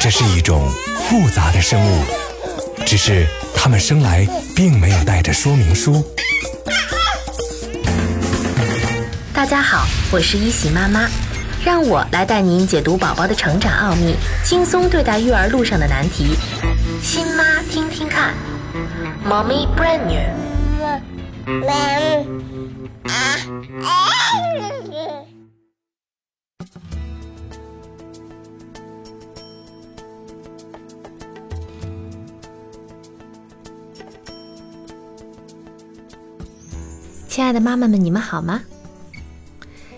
这是一种复杂的生物，只是它们生来并没有带着说明书。大家好，我是一喜妈妈，让我来带您解读宝宝的成长奥秘，轻松对待育儿路上的难题。新妈听听看，Mommy brand new。亲爱的妈妈们，你们好吗？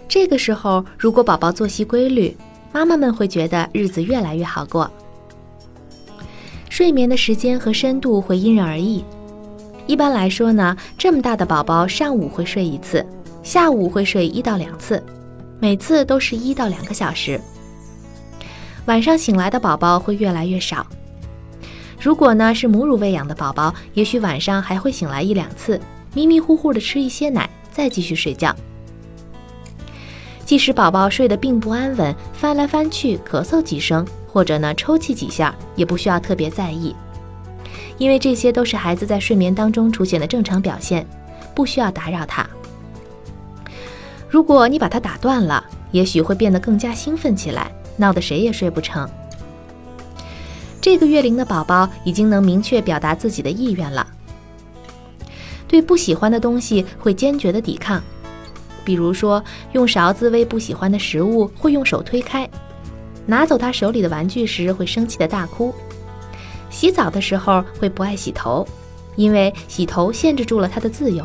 这个时候，如果宝宝作息规律，妈妈们会觉得日子越来越好过。睡眠的时间和深度会因人而异。一般来说呢，这么大的宝宝上午会睡一次，下午会睡一到两次，每次都是一到两个小时。晚上醒来的宝宝会越来越少。如果呢是母乳喂养的宝宝，也许晚上还会醒来一两次，迷迷糊糊的吃一些奶，再继续睡觉。即使宝宝睡得并不安稳，翻来翻去，咳嗽几声，或者呢抽泣几下，也不需要特别在意，因为这些都是孩子在睡眠当中出现的正常表现，不需要打扰他。如果你把他打断了，也许会变得更加兴奋起来，闹得谁也睡不成。这个月龄的宝宝已经能明确表达自己的意愿了，对不喜欢的东西会坚决的抵抗。比如说，用勺子喂不喜欢的食物，会用手推开；拿走他手里的玩具时，会生气的大哭；洗澡的时候会不爱洗头，因为洗头限制住了他的自由。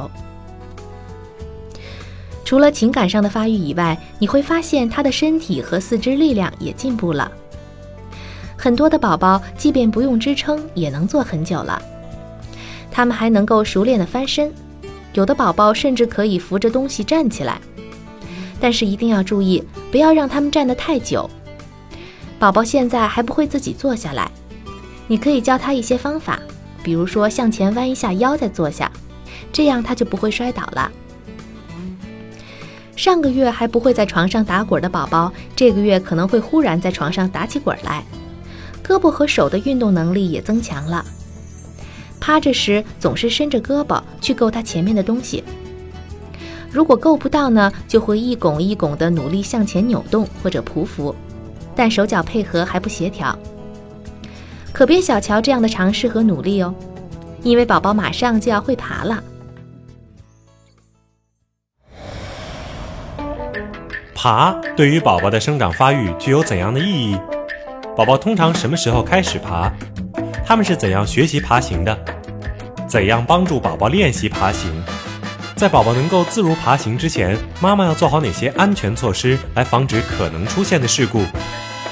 除了情感上的发育以外，你会发现他的身体和四肢力量也进步了。很多的宝宝即便不用支撑，也能坐很久了。他们还能够熟练的翻身。有的宝宝甚至可以扶着东西站起来，但是一定要注意，不要让他们站得太久。宝宝现在还不会自己坐下来，你可以教他一些方法，比如说向前弯一下腰再坐下，这样他就不会摔倒了。上个月还不会在床上打滚的宝宝，这个月可能会忽然在床上打起滚来，胳膊和手的运动能力也增强了。趴着时总是伸着胳膊去够他前面的东西，如果够不到呢，就会一拱一拱地努力向前扭动或者匍匐，但手脚配合还不协调。可别小瞧这样的尝试和努力哦，因为宝宝马上就要会爬了。爬对于宝宝的生长发育具有怎样的意义？宝宝通常什么时候开始爬？他们是怎样学习爬行的？怎样帮助宝宝练习爬行？在宝宝能够自如爬行之前，妈妈要做好哪些安全措施来防止可能出现的事故？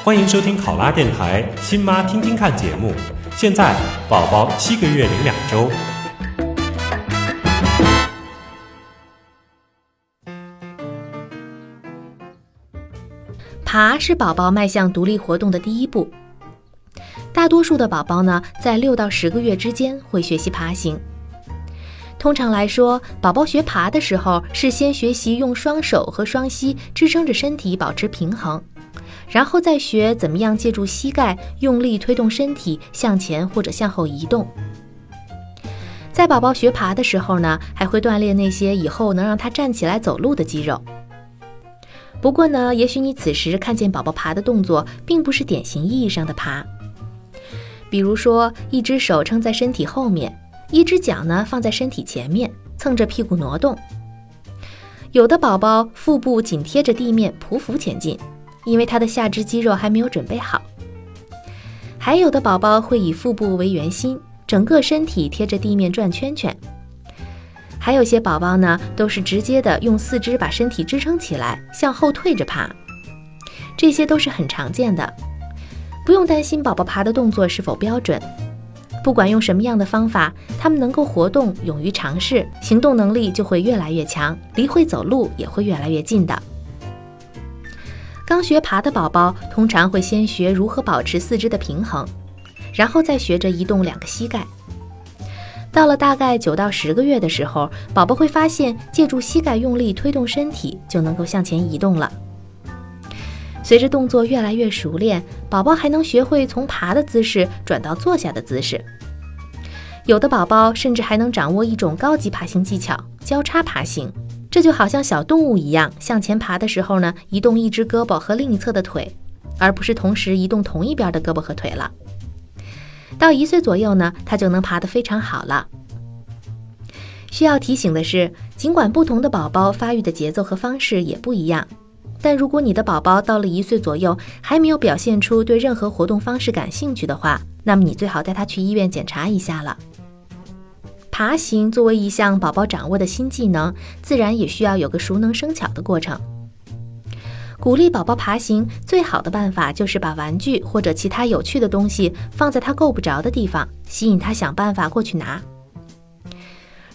欢迎收听考拉电台《新妈听听看》节目。现在宝宝七个月零两周。爬是宝宝迈向独立活动的第一步。大多数的宝宝呢，在六到十个月之间会学习爬行。通常来说，宝宝学爬的时候是先学习用双手和双膝支撑着身体保持平衡，然后再学怎么样借助膝盖用力推动身体向前或者向后移动。在宝宝学爬的时候呢，还会锻炼那些以后能让他站起来走路的肌肉。不过呢，也许你此时看见宝宝爬的动作，并不是典型意义上的爬。比如说，一只手撑在身体后面，一只脚呢放在身体前面，蹭着屁股挪动。有的宝宝腹部紧贴着地面匍匐前进，因为他的下肢肌肉还没有准备好。还有的宝宝会以腹部为圆心，整个身体贴着地面转圈圈。还有些宝宝呢，都是直接的用四肢把身体支撑起来，向后退着爬。这些都是很常见的。不用担心宝宝爬的动作是否标准，不管用什么样的方法，他们能够活动、勇于尝试，行动能力就会越来越强，离会走路也会越来越近的。刚学爬的宝宝通常会先学如何保持四肢的平衡，然后再学着移动两个膝盖。到了大概九到十个月的时候，宝宝会发现借助膝盖用力推动身体就能够向前移动了。随着动作越来越熟练，宝宝还能学会从爬的姿势转到坐下的姿势。有的宝宝甚至还能掌握一种高级爬行技巧——交叉爬行。这就好像小动物一样，向前爬的时候呢，移动一只胳膊和另一侧的腿，而不是同时移动同一边的胳膊和腿了。到一岁左右呢，他就能爬得非常好了。需要提醒的是，尽管不同的宝宝发育的节奏和方式也不一样。但如果你的宝宝到了一岁左右还没有表现出对任何活动方式感兴趣的话，那么你最好带他去医院检查一下了。爬行作为一项宝宝掌握的新技能，自然也需要有个熟能生巧的过程。鼓励宝宝爬行最好的办法就是把玩具或者其他有趣的东西放在他够不着的地方，吸引他想办法过去拿。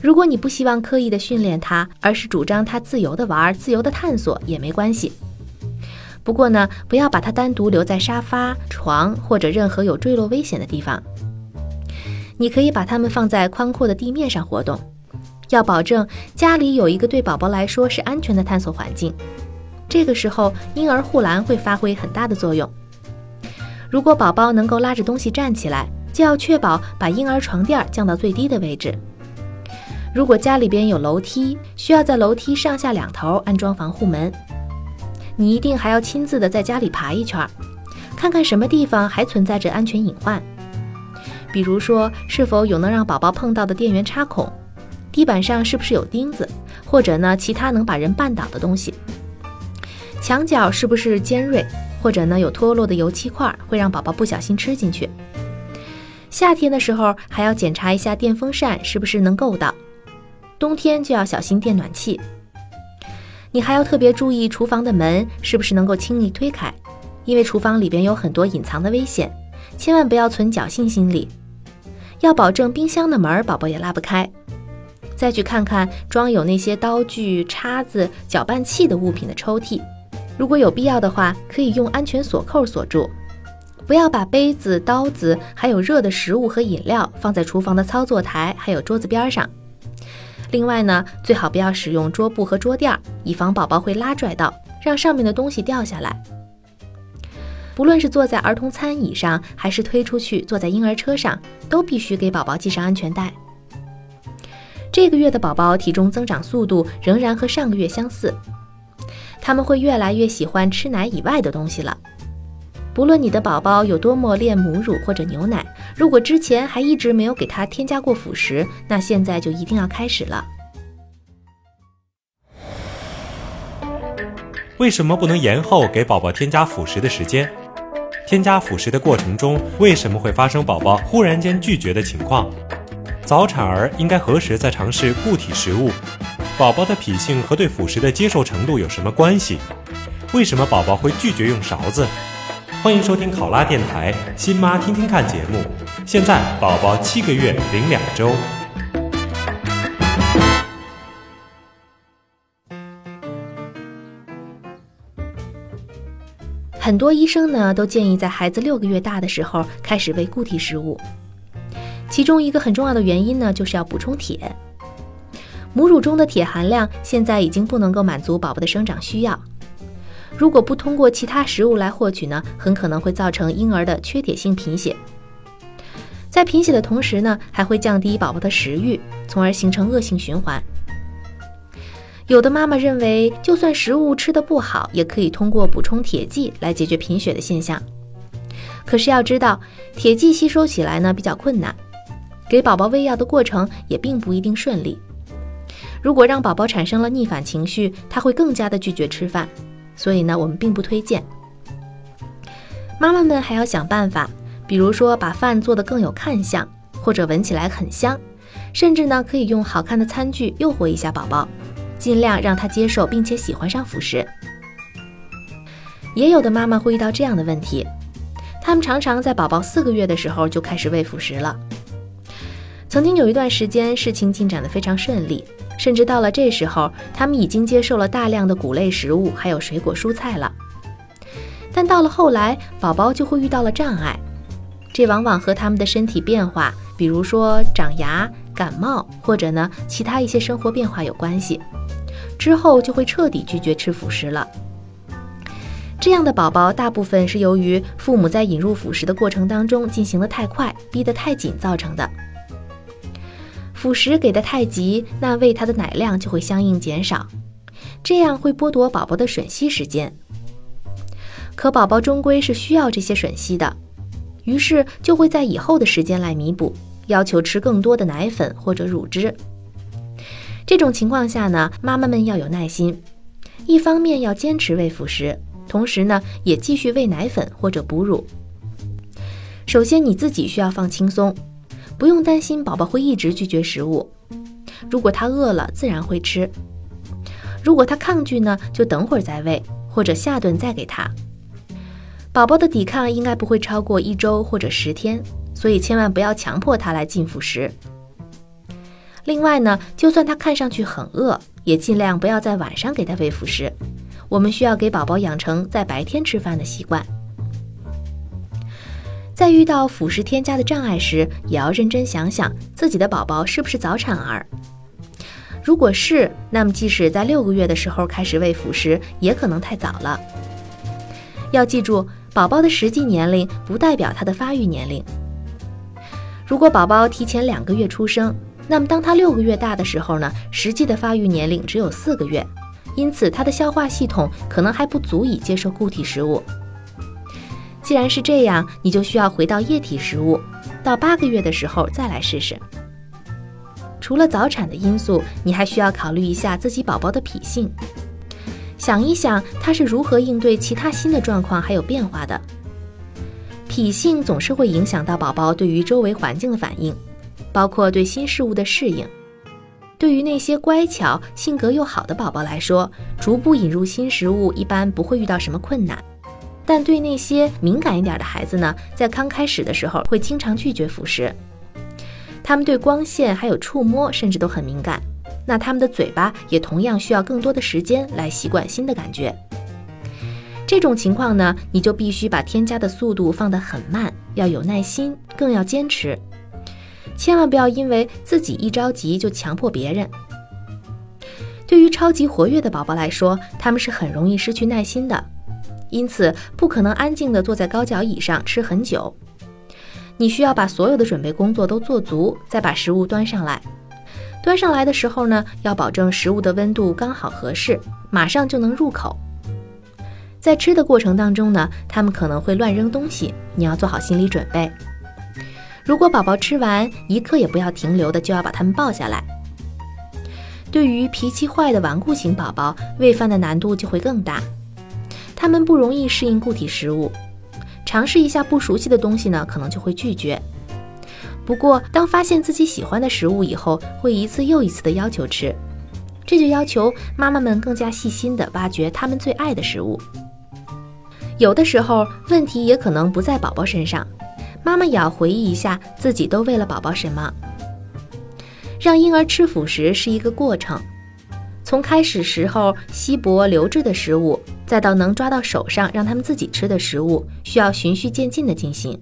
如果你不希望刻意的训练他，而是主张他自由的玩、自由的探索，也没关系。不过呢，不要把他单独留在沙发、床或者任何有坠落危险的地方。你可以把他们放在宽阔的地面上活动，要保证家里有一个对宝宝来说是安全的探索环境。这个时候，婴儿护栏会发挥很大的作用。如果宝宝能够拉着东西站起来，就要确保把婴儿床垫降到最低的位置。如果家里边有楼梯，需要在楼梯上下两头安装防护门，你一定还要亲自的在家里爬一圈，看看什么地方还存在着安全隐患。比如说，是否有能让宝宝碰到的电源插孔，地板上是不是有钉子，或者呢其他能把人绊倒的东西，墙角是不是尖锐，或者呢有脱落的油漆块会让宝宝不小心吃进去。夏天的时候还要检查一下电风扇是不是能够到。冬天就要小心电暖气，你还要特别注意厨房的门是不是能够轻易推开，因为厨房里边有很多隐藏的危险，千万不要存侥幸心理。要保证冰箱的门宝宝也拉不开。再去看看装有那些刀具、叉子、搅拌器的物品的抽屉，如果有必要的话，可以用安全锁扣锁住。不要把杯子、刀子还有热的食物和饮料放在厨房的操作台还有桌子边上。另外呢，最好不要使用桌布和桌垫，以防宝宝会拉拽到，让上面的东西掉下来。不论是坐在儿童餐椅上，还是推出去坐在婴儿车上，都必须给宝宝系上安全带。这个月的宝宝体重增长速度仍然和上个月相似，他们会越来越喜欢吃奶以外的东西了。不论你的宝宝有多么恋母乳或者牛奶，如果之前还一直没有给他添加过辅食，那现在就一定要开始了。为什么不能延后给宝宝添加辅食的时间？添加辅食的过程中，为什么会发生宝宝忽然间拒绝的情况？早产儿应该何时再尝试固体食物？宝宝的脾性和对辅食的接受程度有什么关系？为什么宝宝会拒绝用勺子？欢迎收听考拉电台新妈听听看节目。现在宝宝七个月零两周。很多医生呢都建议在孩子六个月大的时候开始喂固体食物，其中一个很重要的原因呢就是要补充铁。母乳中的铁含量现在已经不能够满足宝宝的生长需要。如果不通过其他食物来获取呢，很可能会造成婴儿的缺铁性贫血。在贫血的同时呢，还会降低宝宝的食欲，从而形成恶性循环。有的妈妈认为，就算食物吃得不好，也可以通过补充铁剂来解决贫血的现象。可是要知道，铁剂吸收起来呢比较困难，给宝宝喂药的过程也并不一定顺利。如果让宝宝产生了逆反情绪，他会更加的拒绝吃饭。所以呢，我们并不推荐。妈妈们还要想办法，比如说把饭做得更有看相，或者闻起来很香，甚至呢可以用好看的餐具诱惑一下宝宝，尽量让他接受并且喜欢上辅食。也有的妈妈会遇到这样的问题，他们常常在宝宝四个月的时候就开始喂辅食了。曾经有一段时间，事情进展得非常顺利。甚至到了这时候，他们已经接受了大量的谷类食物，还有水果蔬菜了。但到了后来，宝宝就会遇到了障碍，这往往和他们的身体变化，比如说长牙、感冒或者呢其他一些生活变化有关系，之后就会彻底拒绝吃辅食了。这样的宝宝大部分是由于父母在引入辅食的过程当中进行的太快，逼得太紧造成的。辅食给的太急，那喂他的奶量就会相应减少，这样会剥夺宝宝的吮吸时间。可宝宝终归是需要这些吮吸的，于是就会在以后的时间来弥补，要求吃更多的奶粉或者乳汁。这种情况下呢，妈妈们要有耐心，一方面要坚持喂辅食，同时呢也继续喂奶粉或者哺乳。首先你自己需要放轻松。不用担心宝宝会一直拒绝食物，如果他饿了，自然会吃；如果他抗拒呢，就等会儿再喂，或者下顿再给他。宝宝的抵抗应该不会超过一周或者十天，所以千万不要强迫他来进辅食。另外呢，就算他看上去很饿，也尽量不要在晚上给他喂辅食。我们需要给宝宝养成在白天吃饭的习惯。在遇到辅食添加的障碍时，也要认真想想自己的宝宝是不是早产儿。如果是，那么即使在六个月的时候开始喂辅食，也可能太早了。要记住，宝宝的实际年龄不代表他的发育年龄。如果宝宝提前两个月出生，那么当他六个月大的时候呢，实际的发育年龄只有四个月，因此他的消化系统可能还不足以接受固体食物。既然是这样，你就需要回到液体食物，到八个月的时候再来试试。除了早产的因素，你还需要考虑一下自己宝宝的脾性，想一想他是如何应对其他新的状况还有变化的。脾性总是会影响到宝宝对于周围环境的反应，包括对新事物的适应。对于那些乖巧、性格又好的宝宝来说，逐步引入新食物一般不会遇到什么困难。但对那些敏感一点的孩子呢，在刚开始的时候会经常拒绝辅食。他们对光线还有触摸甚至都很敏感，那他们的嘴巴也同样需要更多的时间来习惯新的感觉。这种情况呢，你就必须把添加的速度放得很慢，要有耐心，更要坚持。千万不要因为自己一着急就强迫别人。对于超级活跃的宝宝来说，他们是很容易失去耐心的。因此，不可能安静地坐在高脚椅上吃很久。你需要把所有的准备工作都做足，再把食物端上来。端上来的时候呢，要保证食物的温度刚好合适，马上就能入口。在吃的过程当中呢，他们可能会乱扔东西，你要做好心理准备。如果宝宝吃完一刻也不要停留的，就要把他们抱下来。对于脾气坏的顽固型宝宝，喂饭的难度就会更大。他们不容易适应固体食物，尝试一下不熟悉的东西呢，可能就会拒绝。不过，当发现自己喜欢的食物以后，会一次又一次的要求吃，这就要求妈妈们更加细心的挖掘他们最爱的食物。有的时候，问题也可能不在宝宝身上，妈妈也要回忆一下自己都喂了宝宝什么。让婴儿吃辅食是一个过程。从开始时候稀薄流质的食物，再到能抓到手上让他们自己吃的食物，需要循序渐进的进行。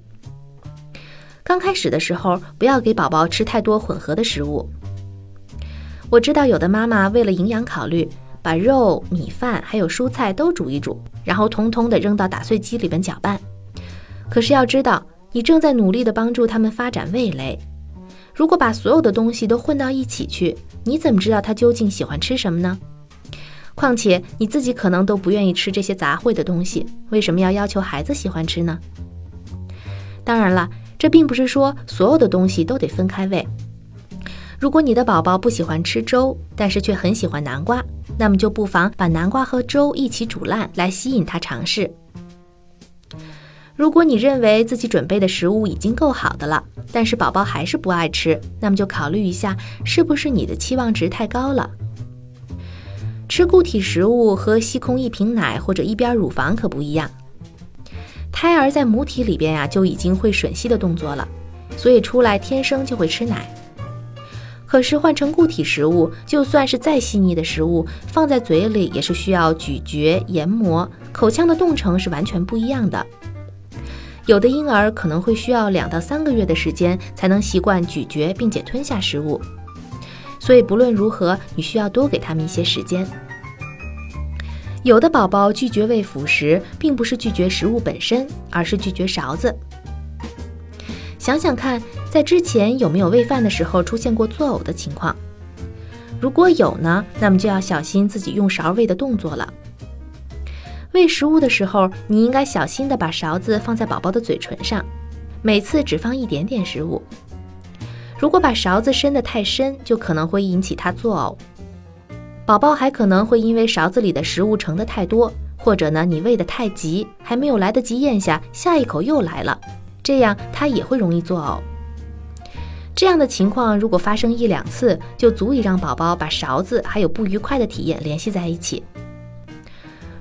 刚开始的时候，不要给宝宝吃太多混合的食物。我知道有的妈妈为了营养考虑，把肉、米饭还有蔬菜都煮一煮，然后通通的扔到打碎机里边搅拌。可是要知道，你正在努力的帮助他们发展味蕾。如果把所有的东西都混到一起去，你怎么知道他究竟喜欢吃什么呢？况且你自己可能都不愿意吃这些杂烩的东西，为什么要要求孩子喜欢吃呢？当然了，这并不是说所有的东西都得分开喂。如果你的宝宝不喜欢吃粥，但是却很喜欢南瓜，那么就不妨把南瓜和粥一起煮烂，来吸引他尝试。如果你认为自己准备的食物已经够好的了，但是宝宝还是不爱吃，那么就考虑一下，是不是你的期望值太高了？吃固体食物和吸空一瓶奶或者一边乳房可不一样。胎儿在母体里边呀就已经会吮吸的动作了，所以出来天生就会吃奶。可是换成固体食物，就算是再细腻的食物，放在嘴里也是需要咀嚼、研磨，口腔的动程是完全不一样的。有的婴儿可能会需要两到三个月的时间才能习惯咀嚼并且吞下食物，所以不论如何，你需要多给他们一些时间。有的宝宝拒绝喂辅食，并不是拒绝食物本身，而是拒绝勺子。想想看，在之前有没有喂饭的时候出现过作呕的情况？如果有呢，那么就要小心自己用勺喂的动作了。喂食物的时候，你应该小心地把勺子放在宝宝的嘴唇上，每次只放一点点食物。如果把勺子伸得太深，就可能会引起他作呕。宝宝还可能会因为勺子里的食物盛得太多，或者呢你喂得太急，还没有来得及咽下，下一口又来了，这样他也会容易作呕。这样的情况如果发生一两次，就足以让宝宝把勺子还有不愉快的体验联系在一起。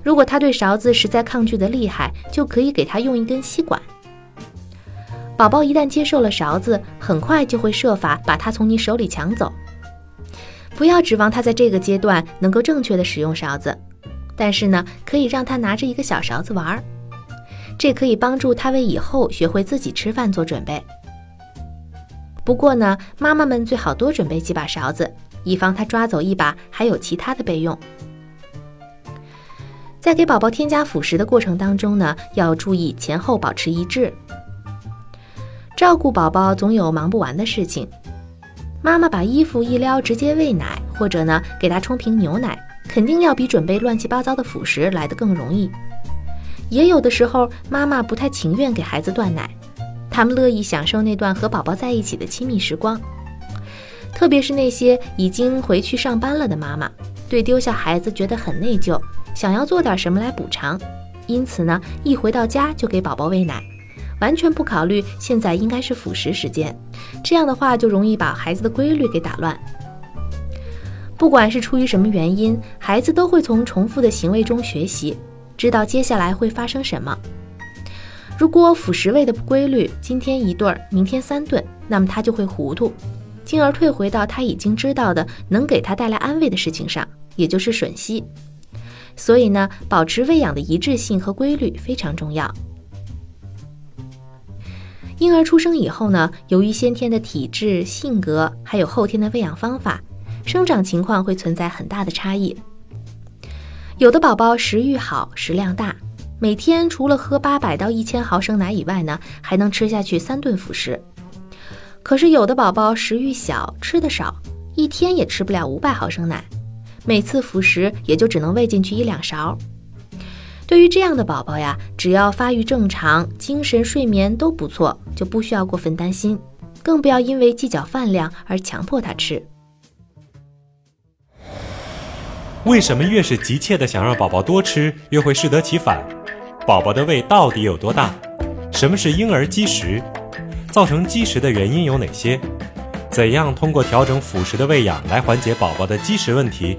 如果他对勺子实在抗拒的厉害，就可以给他用一根吸管。宝宝一旦接受了勺子，很快就会设法把它从你手里抢走。不要指望他在这个阶段能够正确的使用勺子，但是呢，可以让他拿着一个小勺子玩儿，这可以帮助他为以后学会自己吃饭做准备。不过呢，妈妈们最好多准备几把勺子，以防他抓走一把还有其他的备用。在给宝宝添加辅食的过程当中呢，要注意前后保持一致。照顾宝宝总有忙不完的事情。妈妈把衣服一撩，直接喂奶，或者呢给他冲瓶牛奶，肯定要比准备乱七八糟的辅食来得更容易。也有的时候，妈妈不太情愿给孩子断奶，他们乐意享受那段和宝宝在一起的亲密时光。特别是那些已经回去上班了的妈妈，对丢下孩子觉得很内疚，想要做点什么来补偿，因此呢，一回到家就给宝宝喂奶。完全不考虑现在应该是辅食时间，这样的话就容易把孩子的规律给打乱。不管是出于什么原因，孩子都会从重复的行为中学习，知道接下来会发生什么。如果辅食喂的不规律，今天一顿，明天三顿，那么他就会糊涂，进而退回到他已经知道的能给他带来安慰的事情上，也就是吮吸。所以呢，保持喂养的一致性和规律非常重要。婴儿出生以后呢，由于先天的体质、性格，还有后天的喂养方法，生长情况会存在很大的差异。有的宝宝食欲好、食量大，每天除了喝八百到一千毫升奶以外呢，还能吃下去三顿辅食。可是有的宝宝食欲小、吃的少，一天也吃不了五百毫升奶，每次辅食也就只能喂进去一两勺。对于这样的宝宝呀，只要发育正常、精神睡眠都不错，就不需要过分担心，更不要因为计较饭量而强迫他吃。为什么越是急切的想让宝宝多吃，越会适得其反？宝宝的胃到底有多大？什么是婴儿积食？造成积食的原因有哪些？怎样通过调整辅食的喂养来缓解宝宝的积食问题？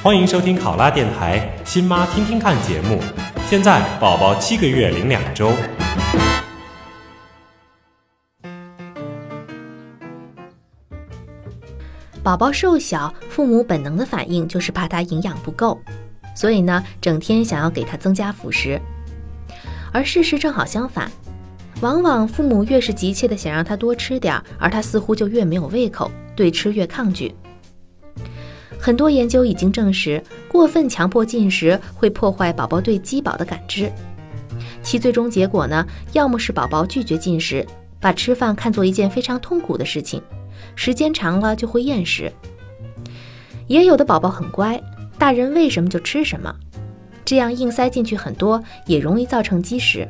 欢迎收听考拉电台《新妈听听看》节目。现在宝宝七个月零两周，宝宝瘦小，父母本能的反应就是怕他营养不够，所以呢，整天想要给他增加辅食。而事实正好相反，往往父母越是急切的想让他多吃点儿，而他似乎就越没有胃口，对吃越抗拒。很多研究已经证实，过分强迫进食会破坏宝宝对饥饱的感知，其最终结果呢，要么是宝宝拒绝进食，把吃饭看作一件非常痛苦的事情，时间长了就会厌食；也有的宝宝很乖，大人喂什么就吃什么，这样硬塞进去很多，也容易造成积食。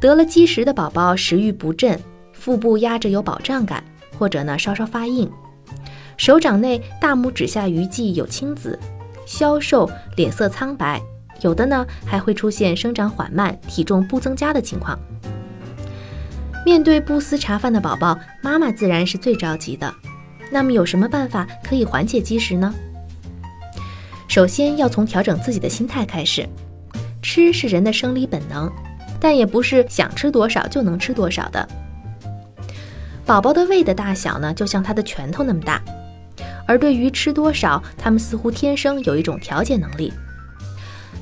得了积食的宝宝，食欲不振，腹部压着有饱胀感，或者呢稍稍发硬。手掌内大拇指下鱼际有青紫，消瘦，脸色苍白，有的呢还会出现生长缓慢、体重不增加的情况。面对不思茶饭的宝宝，妈妈自然是最着急的。那么有什么办法可以缓解积食呢？首先要从调整自己的心态开始。吃是人的生理本能，但也不是想吃多少就能吃多少的。宝宝的胃的大小呢，就像他的拳头那么大。而对于吃多少，他们似乎天生有一种调节能力，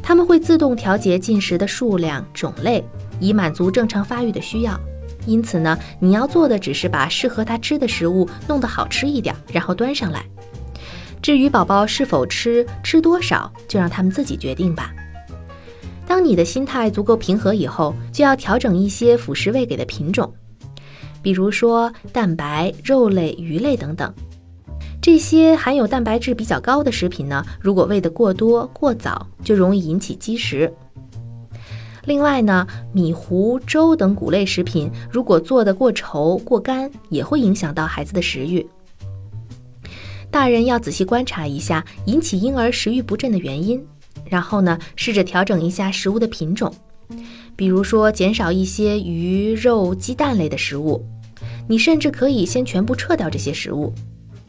他们会自动调节进食的数量、种类，以满足正常发育的需要。因此呢，你要做的只是把适合他吃的食物弄得好吃一点，然后端上来。至于宝宝是否吃，吃多少，就让他们自己决定吧。当你的心态足够平和以后，就要调整一些辅食喂给的品种，比如说蛋白、肉类、鱼类等等。这些含有蛋白质比较高的食品呢，如果喂得过多、过早，就容易引起积食。另外呢，米糊、粥等谷类食品如果做得过稠、过干，也会影响到孩子的食欲。大人要仔细观察一下引起婴儿食欲不振的原因，然后呢，试着调整一下食物的品种，比如说减少一些鱼肉、鸡蛋类的食物。你甚至可以先全部撤掉这些食物，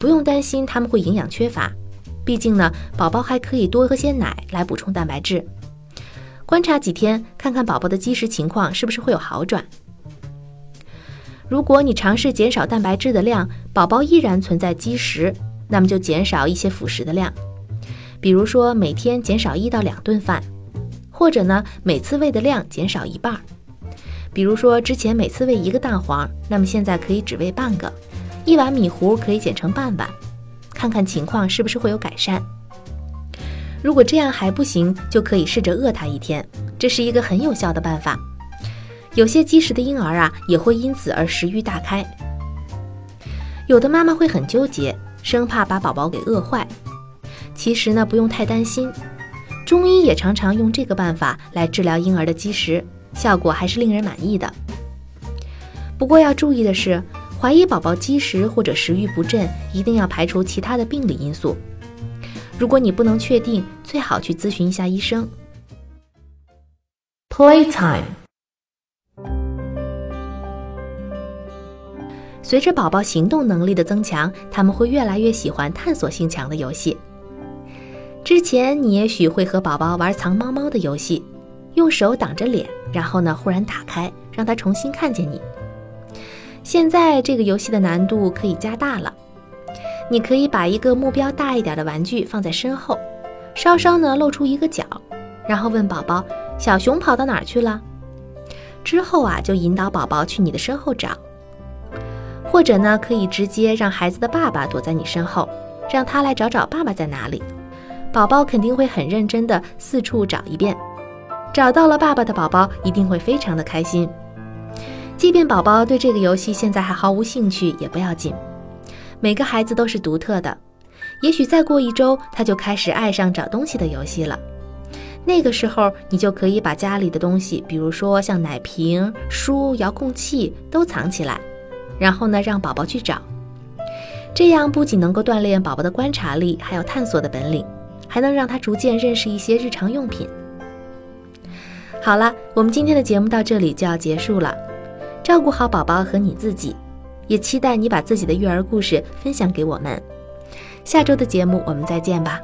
不用担心他们会营养缺乏。毕竟呢，宝宝还可以多喝些奶来补充蛋白质。观察几天，看看宝宝的积食情况是不是会有好转。如果你尝试减少蛋白质的量，宝宝依然存在积食，那么就减少一些辅食的量，比如说每天减少一到两顿饭，或者呢每次喂的量减少一半儿。比如说之前每次喂一个蛋黄，那么现在可以只喂半个，一碗米糊可以减成半碗，看看情况是不是会有改善。如果这样还不行，就可以试着饿他一天，这是一个很有效的办法。有些积食的婴儿啊，也会因此而食欲大开。有的妈妈会很纠结，生怕把宝宝给饿坏。其实呢，不用太担心。中医也常常用这个办法来治疗婴儿的积食，效果还是令人满意的。不过要注意的是，怀疑宝宝积食或者食欲不振，一定要排除其他的病理因素。如果你不能确定，最好去咨询一下医生。Playtime。随着宝宝行动能力的增强，他们会越来越喜欢探索性强的游戏。之前你也许会和宝宝玩藏猫猫的游戏，用手挡着脸，然后呢忽然打开，让他重新看见你。现在这个游戏的难度可以加大了。你可以把一个目标大一点的玩具放在身后，稍稍呢露出一个角，然后问宝宝：“小熊跑到哪儿去了？”之后啊，就引导宝宝去你的身后找，或者呢，可以直接让孩子的爸爸躲在你身后，让他来找找爸爸在哪里。宝宝肯定会很认真的四处找一遍，找到了爸爸的宝宝一定会非常的开心。即便宝宝对这个游戏现在还毫无兴趣，也不要紧。每个孩子都是独特的，也许再过一周，他就开始爱上找东西的游戏了。那个时候，你就可以把家里的东西，比如说像奶瓶、书、遥控器都藏起来，然后呢，让宝宝去找。这样不仅能够锻炼宝宝的观察力，还有探索的本领，还能让他逐渐认识一些日常用品。好了，我们今天的节目到这里就要结束了。照顾好宝宝和你自己。也期待你把自己的育儿故事分享给我们。下周的节目我们再见吧。